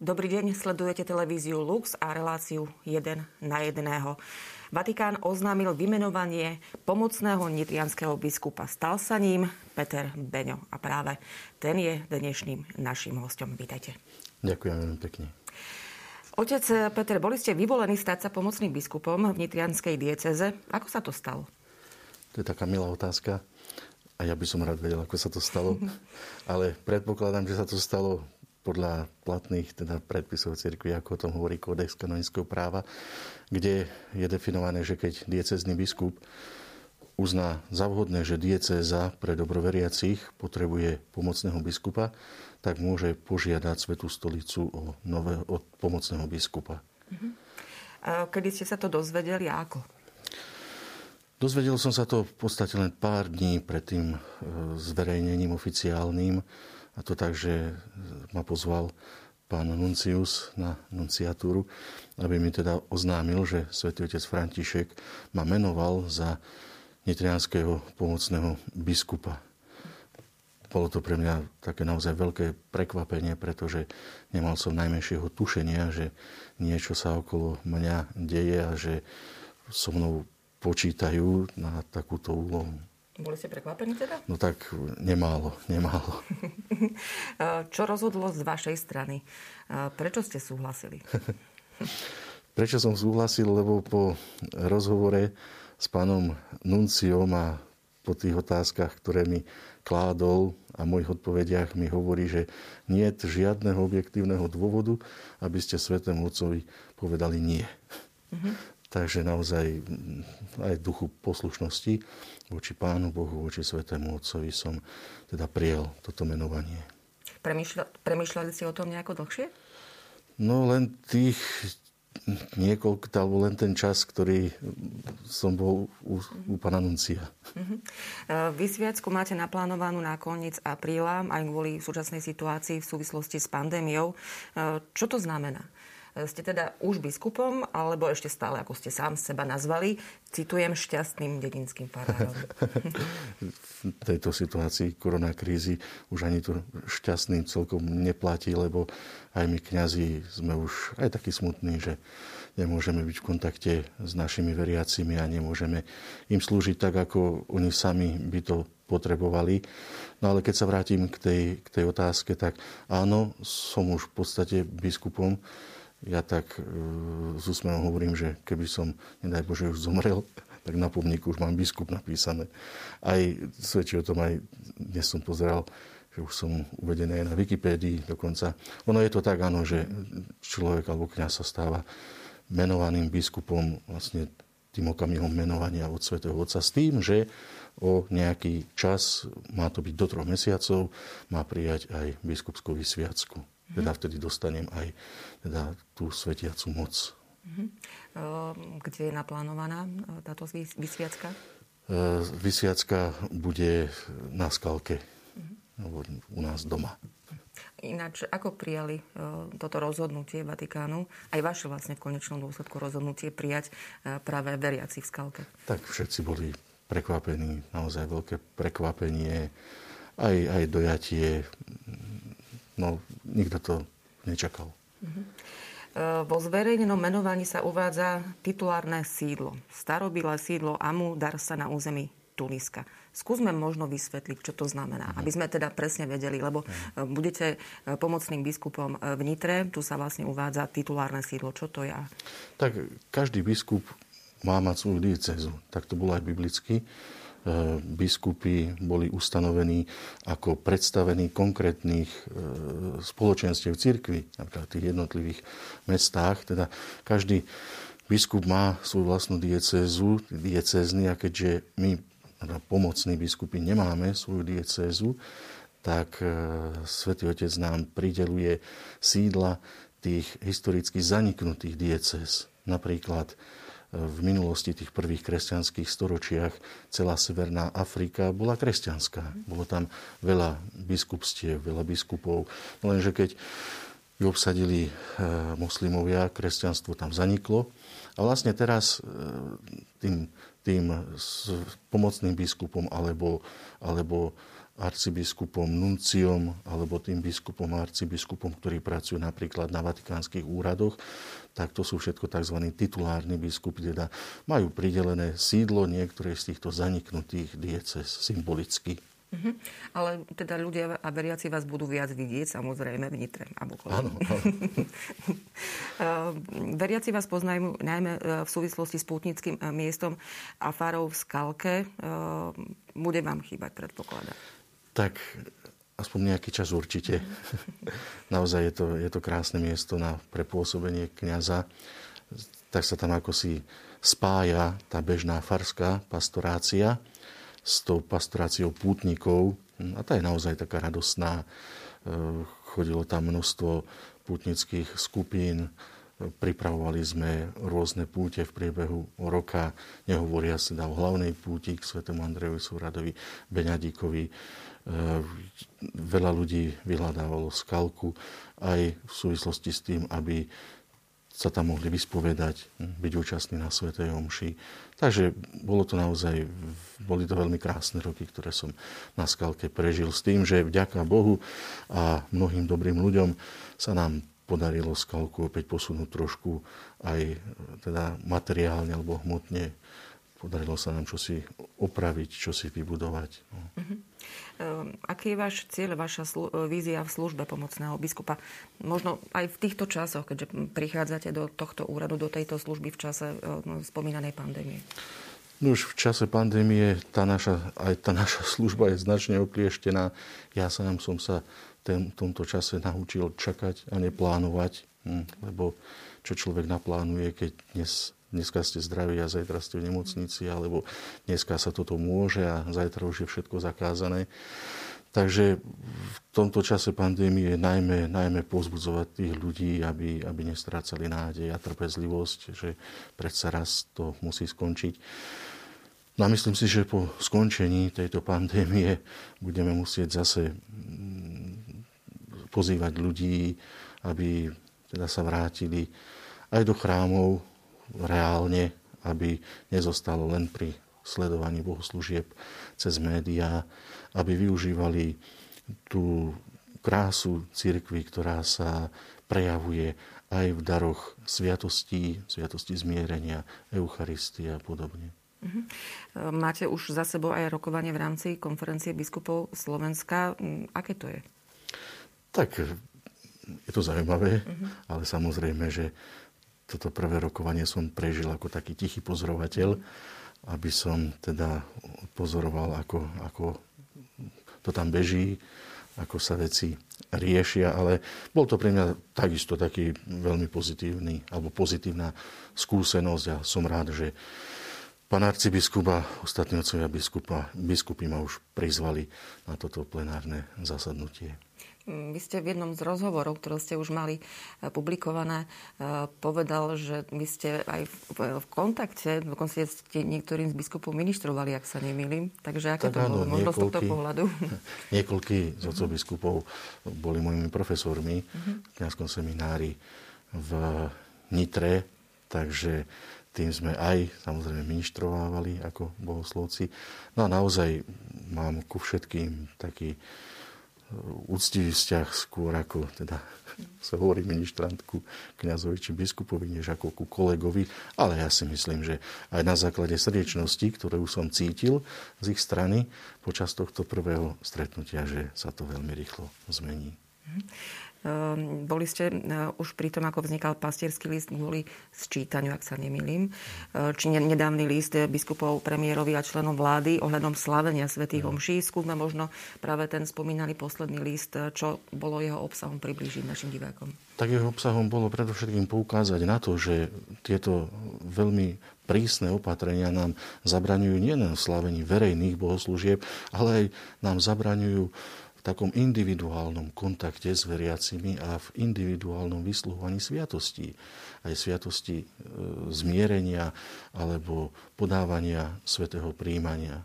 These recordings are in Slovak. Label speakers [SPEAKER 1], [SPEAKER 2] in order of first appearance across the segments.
[SPEAKER 1] Dobrý deň, sledujete televíziu Lux a reláciu 1 na 1. Vatikán oznámil vymenovanie pomocného nitrianského biskupa. Stal sa ním Peter Beňo a práve ten je dnešným našim hostom. Vítajte.
[SPEAKER 2] Ďakujem veľmi pekne.
[SPEAKER 1] Otec Peter, boli ste vyvolení stať sa pomocným biskupom v nitrianskej dieceze. Ako sa to stalo?
[SPEAKER 2] To je taká milá otázka. A ja by som rád vedel, ako sa to stalo. Ale predpokladám, že sa to stalo podľa platných teda predpisov cirkvi, ako o tom hovorí kódex kanonického práva, kde je definované, že keď diecezný biskup uzná za vhodné, že diecéza pre dobroveriacich potrebuje pomocného biskupa, tak môže požiadať Svetú stolicu o, nové, o pomocného biskupa. Uh-huh.
[SPEAKER 1] Kedy ste sa to dozvedeli a ako?
[SPEAKER 2] Dozvedel som sa to v podstate len pár dní pred tým e, zverejnením oficiálnym a to tak, že ma pozval pán Nuncius na nunciatúru, aby mi teda oznámil, že svätý otec František ma menoval za nitrianského pomocného biskupa. Bolo to pre mňa také naozaj veľké prekvapenie, pretože nemal som najmenšieho tušenia, že niečo sa okolo mňa deje a že so mnou počítajú na takúto úlohu.
[SPEAKER 1] Boli ste prekvapení teda?
[SPEAKER 2] No tak nemálo, nemálo.
[SPEAKER 1] Čo rozhodlo z vašej strany? Prečo ste súhlasili?
[SPEAKER 2] Prečo som súhlasil? Lebo po rozhovore s pánom Nunciom a po tých otázkach, ktoré mi kládol a mojich odpovediach mi hovorí, že nie je žiadneho objektívneho dôvodu, aby ste Svetému Otcovi povedali nie. Mm-hmm. Takže naozaj aj v duchu poslušnosti voči Pánu Bohu, voči Svetému Otcovi som teda prijal toto menovanie.
[SPEAKER 1] Premýšľa, premýšľali si o tom nejako dlhšie?
[SPEAKER 2] No len tých niekoľko, alebo len ten čas, ktorý som bol u, u pana Nuncia. Uh-huh.
[SPEAKER 1] Vysviacku máte naplánovanú na koniec apríla, aj kvôli súčasnej situácii v súvislosti s pandémiou. E, čo to znamená? Ste teda už biskupom, alebo ešte stále, ako ste sám seba nazvali, citujem, šťastným dedinským farárom?
[SPEAKER 2] v tejto situácii koronakrízy už ani to šťastným celkom neplatí, lebo aj my kňazi sme už aj takí smutní, že nemôžeme byť v kontakte s našimi veriacimi a nemôžeme im slúžiť tak, ako oni sami by to potrebovali. No ale keď sa vrátim k tej, k tej otázke, tak áno, som už v podstate biskupom ja tak e, s úsmevom hovorím, že keby som, nedaj Bože, už zomrel, tak na pomníku už mám biskup napísané. Aj svedčí o tom, aj dnes som pozeral, že už som uvedený aj na Wikipédii dokonca. Ono je to tak, áno, že človek alebo kniaz sa stáva menovaným biskupom vlastne tým okamihom menovania od svätého Otca s tým, že o nejaký čas, má to byť do troch mesiacov, má prijať aj biskupskú vysviacku. Teda vtedy dostanem aj teda tú svetiacu moc. Mhm.
[SPEAKER 1] Kde je naplánovaná e, táto vysviacka?
[SPEAKER 2] E, vysviacka bude na skalke, mhm. u nás doma.
[SPEAKER 1] Ináč, ako prijali e, toto rozhodnutie Vatikánu, aj vaše vlastne v konečnom dôsledku rozhodnutie prijať práve veriaci v skalke?
[SPEAKER 2] Tak všetci boli prekvapení, naozaj veľké prekvapenie, aj, aj dojatie. No, nikto to nečakal. Uh-huh.
[SPEAKER 1] Vo zverejnenom menovaní sa uvádza titulárne sídlo. Starobilé sídlo Amu Darsa na území Tuniska. Skúsme možno vysvetliť, čo to znamená, mhm. aby sme teda presne vedeli, lebo mhm. budete e, pomocným biskupom v Nitre, tu sa vlastne uvádza titulárne sídlo. Čo to je?
[SPEAKER 2] Tak každý biskup má mať svoju diecezu. Tak to bolo aj biblicky. E, biskupy boli ustanovení ako predstavení konkrétnych e, spoločenstiev cirkvi, napríklad v tých jednotlivých mestách. Teda každý biskup má svoju vlastnú diecézu, diecézny a keďže my teda pomocní biskupy nemáme svoju diecézu, tak e, Svetý Otec nám prideluje sídla tých historicky zaniknutých diecéz. Napríklad v minulosti, tých prvých kresťanských storočiach, celá Severná Afrika bola kresťanská. Bolo tam veľa biskupstiev, veľa biskupov. Lenže keď ju obsadili e, moslimovia, kresťanstvo tam zaniklo. A vlastne teraz e, tým, tým pomocným biskupom alebo, alebo arcibiskupom, nunciom alebo tým biskupom a arcibiskupom, ktorí pracujú napríklad na vatikánskych úradoch, tak to sú všetko tzv. titulárni biskupy, teda majú pridelené sídlo niektoré z týchto zaniknutých dieces symbolicky.
[SPEAKER 1] Uh-huh. Ale teda ľudia a veriaci vás budú viac vidieť, samozrejme, v Nitre a
[SPEAKER 2] Áno, áno.
[SPEAKER 1] veriaci vás poznajú najmä e, v súvislosti s pútnickým e, miestom a farou v Skalke. E, bude vám chýbať, predpokladať?
[SPEAKER 2] Tak aspoň nejaký čas určite. Naozaj je to, je to krásne miesto na prepôsobenie kniaza. Tak sa tam ako si spája tá bežná farská pastorácia s tou pastoráciou pútnikov. A tá je naozaj taká radosná. E, chodilo tam množstvo pútnických skupín, pripravovali sme rôzne púte v priebehu roka, nehovoria sa o hlavnej púti k svetému Andrejovi Súradovi, Beňadíkovi. E, veľa ľudí vyhľadávalo skalku aj v súvislosti s tým, aby sa tam mohli vyspovedať, byť účastní na Svetej Omši. Takže bolo to naozaj, boli to veľmi krásne roky, ktoré som na Skalke prežil s tým, že vďaka Bohu a mnohým dobrým ľuďom sa nám podarilo Skalku opäť posunúť trošku aj teda materiálne alebo hmotne. Podarilo sa nám čosi opraviť, čosi vybudovať. No. Uh-huh.
[SPEAKER 1] Ehm, aký je váš cieľ, vaša slu- e, vízia v službe pomocného biskupa? Možno aj v týchto časoch, keďže prichádzate do tohto úradu, do tejto služby v čase e, spomínanej pandémie.
[SPEAKER 2] No už v čase pandémie tá naša, aj tá naša služba je značne oklieštená. Ja sám som sa v tomto čase naučil čakať a neplánovať, hm, lebo čo človek naplánuje, keď dnes dneska ste zdraví a zajtra ste v nemocnici, alebo dneska sa toto môže a zajtra už je všetko zakázané. Takže v tomto čase pandémie najmä, najmä pozbudzovať tých ľudí, aby, aby nestrácali nádej a trpezlivosť, že predsa raz to musí skončiť. No a myslím si, že po skončení tejto pandémie budeme musieť zase mm, pozývať ľudí, aby teda sa vrátili aj do chrámov, reálne, aby nezostalo len pri sledovaní bohoslúžieb cez médiá, aby využívali tú krásu cirkvy, ktorá sa prejavuje aj v daroch sviatostí, sviatosti zmierenia, Eucharistie a podobne.
[SPEAKER 1] Mhm. Máte už za sebou aj rokovanie v rámci konferencie biskupov Slovenska. Aké to je?
[SPEAKER 2] Tak je to zaujímavé, uh-huh. ale samozrejme, že toto prvé rokovanie som prežil ako taký tichý pozorovateľ, aby som teda pozoroval, ako, ako to tam beží, ako sa veci riešia, ale bol to pre mňa takisto taký veľmi pozitívny, alebo pozitívna skúsenosť a som rád, že pán arcibiskup a ostatní otcovia biskupa, biskupy ma už prizvali na toto plenárne zasadnutie.
[SPEAKER 1] Vy ste v jednom z rozhovorov, ktoré ste už mali e, publikované, e, povedal, že vy ste aj v, kontakte, dokonca ste niektorým z biskupov ministrovali, ak sa nemýlim. Takže aké tak to áno, bolo? Možno z tohto pohľadu?
[SPEAKER 2] Niekoľkí z otcov biskupov boli mojimi profesormi uh-huh. v kniazskom seminári v Nitre, takže tým sme aj samozrejme ministrovávali ako bohoslovci. No a naozaj mám ku všetkým taký úctivý vzťah skôr ako teda sa hovorí ministrantku kniazovi či biskupovi, než ako ku kolegovi. Ale ja si myslím, že aj na základe srdečnosti, ktorú som cítil z ich strany počas tohto prvého stretnutia, že sa to veľmi rýchlo zmení.
[SPEAKER 1] Ehm, boli ste eh, už pri tom, ako vznikal pastierský list kvôli sčítaniu, ak sa nemýlim, eh, či nedávny list biskupov, premiérovi a členom vlády ohľadom slavenia svätých omší. Skúsme možno práve ten spomínaný posledný list, eh, čo bolo jeho obsahom priblížiť našim divákom.
[SPEAKER 2] Tak jeho obsahom bolo predovšetkým poukázať na to, že tieto veľmi prísne opatrenia nám zabraňujú nielen v slavení verejných bohoslúžieb, ale aj nám zabraňujú v takom individuálnom kontakte s veriacimi a v individuálnom vysluhovaní sviatostí. Aj sviatosti e, zmierenia alebo podávania svetého príjmania.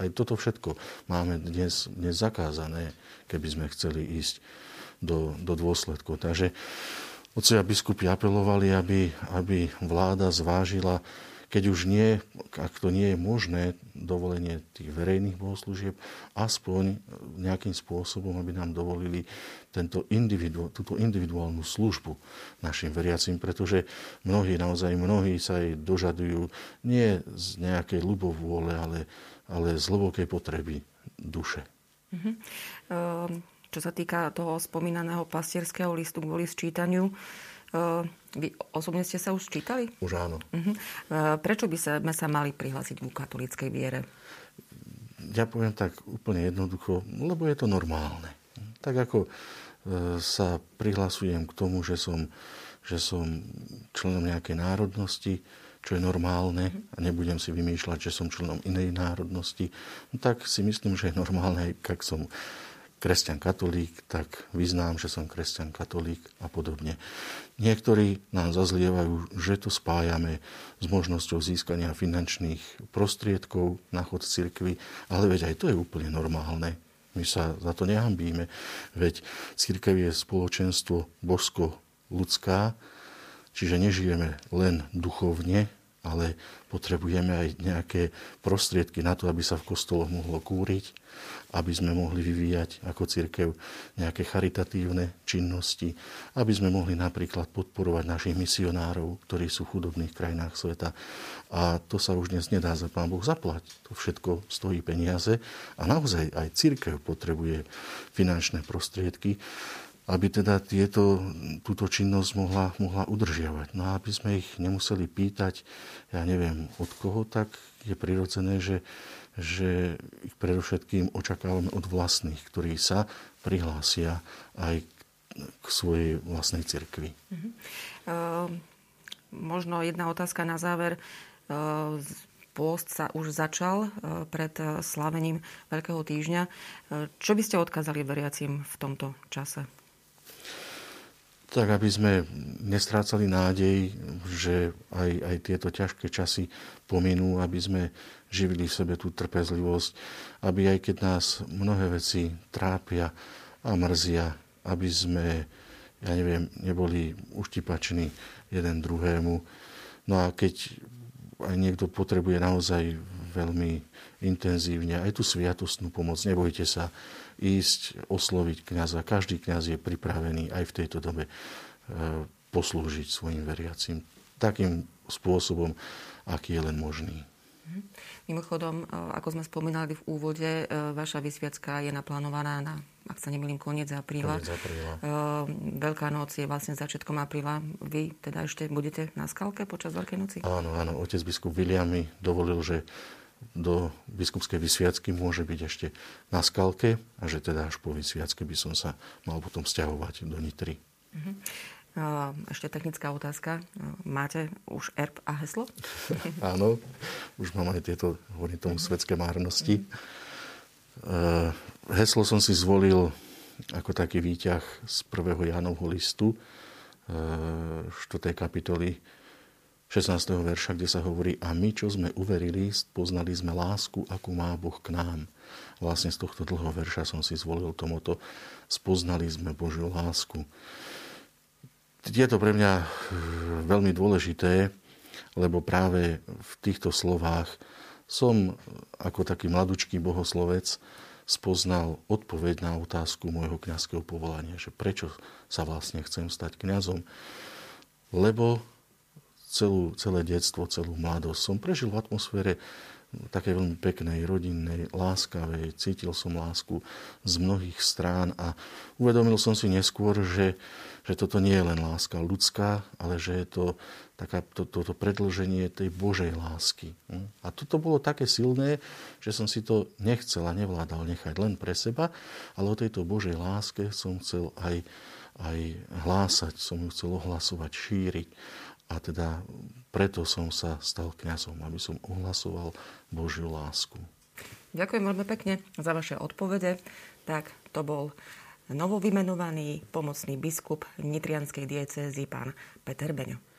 [SPEAKER 2] Aj toto všetko máme dnes, dnes zakázané, keby sme chceli ísť do, do dôsledkov. Takže otcovia biskupy apelovali, aby, aby vláda zvážila keď už nie, ak to nie je možné, dovolenie tých verejných bohoslúžieb, aspoň nejakým spôsobom, aby nám dovolili tento individu, túto individuálnu službu našim veriacim, pretože mnohí, naozaj mnohí sa aj dožadujú nie z nejakej ľubovôle, ale, ale z hlbokej potreby duše. Uh-huh.
[SPEAKER 1] Čo sa týka toho spomínaného pastierského listu kvôli sčítaniu, vy osobne ste sa už čítali?
[SPEAKER 2] Už áno.
[SPEAKER 1] Uh-huh. Prečo by sme sa mali prihlásiť ku katolíckej viere?
[SPEAKER 2] Ja poviem tak úplne jednoducho, lebo je to normálne. Tak ako e, sa prihlasujem k tomu, že som, že som členom nejakej národnosti, čo je normálne a nebudem si vymýšľať, že som členom inej národnosti, no tak si myslím, že je normálne, ak som kresťan katolík, tak vyznám, že som kresťan katolík a podobne. Niektorí nám zazlievajú, že to spájame s možnosťou získania finančných prostriedkov na chod cirkvy, ale veď aj to je úplne normálne. My sa za to nehambíme, veď církev je spoločenstvo božsko-ľudská, čiže nežijeme len duchovne, ale potrebujeme aj nejaké prostriedky na to, aby sa v kostoloch mohlo kúriť, aby sme mohli vyvíjať ako církev nejaké charitatívne činnosti, aby sme mohli napríklad podporovať našich misionárov, ktorí sú v chudobných krajinách sveta. A to sa už dnes nedá za Pán Boh zaplať. To všetko stojí peniaze a naozaj aj církev potrebuje finančné prostriedky aby teda tieto, túto činnosť mohla, mohla udržiavať. No a aby sme ich nemuseli pýtať, ja neviem od koho, tak je prirodzené, že, že ich predovšetkým očakávame od vlastných, ktorí sa prihlásia aj k svojej vlastnej cirkvi. Uh-huh.
[SPEAKER 1] Uh, možno jedna otázka na záver. Uh, pôst sa už začal uh, pred slavením Veľkého týždňa. Čo by ste odkázali veriacim v tomto čase?
[SPEAKER 2] Tak aby sme nestrácali nádej, že aj, aj tieto ťažké časy pominú, aby sme živili v sebe tú trpezlivosť, aby aj keď nás mnohé veci trápia a mrzia, aby sme, ja neviem, neboli uštipační jeden druhému. No a keď aj niekto potrebuje naozaj veľmi intenzívne aj tú sviatostnú pomoc, nebojte sa, ísť osloviť kniaza. Každý kňaz je pripravený aj v tejto dobe e, poslúžiť svojim veriacim takým spôsobom, aký je len možný.
[SPEAKER 1] Mhm. Mimochodom, e, ako sme spomínali v úvode, e, vaša vysviacka je naplánovaná na, ak sa nemýlim, koniec apríla.
[SPEAKER 2] Koniec apríla.
[SPEAKER 1] Veľká noc je vlastne začiatkom apríla. Vy teda ešte budete na skalke počas Veľkej noci?
[SPEAKER 2] Áno, áno. Otec biskup William mi dovolil, že do biskupskej vysviacky môže byť ešte na skalke a že teda až po vysviacke by som sa mal potom stiahovať do Nitry. Uh-huh.
[SPEAKER 1] Ešte technická otázka. Máte už erb a heslo?
[SPEAKER 2] Áno, už mám aj tieto, hovorím tomu, svetské márnosti. Uh, heslo som si zvolil ako taký výťah z prvého Jánovho listu, 4. kapitoly 16. verša, kde sa hovorí, a my, čo sme uverili, poznali sme lásku, akú má Boh k nám. Vlastne z tohto dlhého verša som si zvolil tomuto, spoznali sme Božiu lásku. Je to pre mňa eh, veľmi dôležité, lebo práve v týchto slovách som ako taký mladučký bohoslovec spoznal odpoveď na otázku môjho kňazského povolania, že prečo sa vlastne chcem stať kňazom. Lebo celú, celé detstvo, celú mladosť som prežil v atmosfére také veľmi peknej, rodinnej, láskavej. Cítil som lásku z mnohých strán a uvedomil som si neskôr, že, že toto nie je len láska ľudská, ale že je to taká, to, toto predlženie tej Božej lásky. A toto bolo také silné, že som si to nechcel a nevládal nechať len pre seba, ale o tejto Božej láske som chcel aj, aj hlásať, som ju chcel ohlasovať, šíriť. A teda preto som sa stal kňazom, aby som ohlasoval Božiu lásku.
[SPEAKER 1] Ďakujem veľmi pekne za vaše odpovede. Tak to bol novovymenovaný pomocný biskup Nitrianskej diecézy pán Peter Beňo.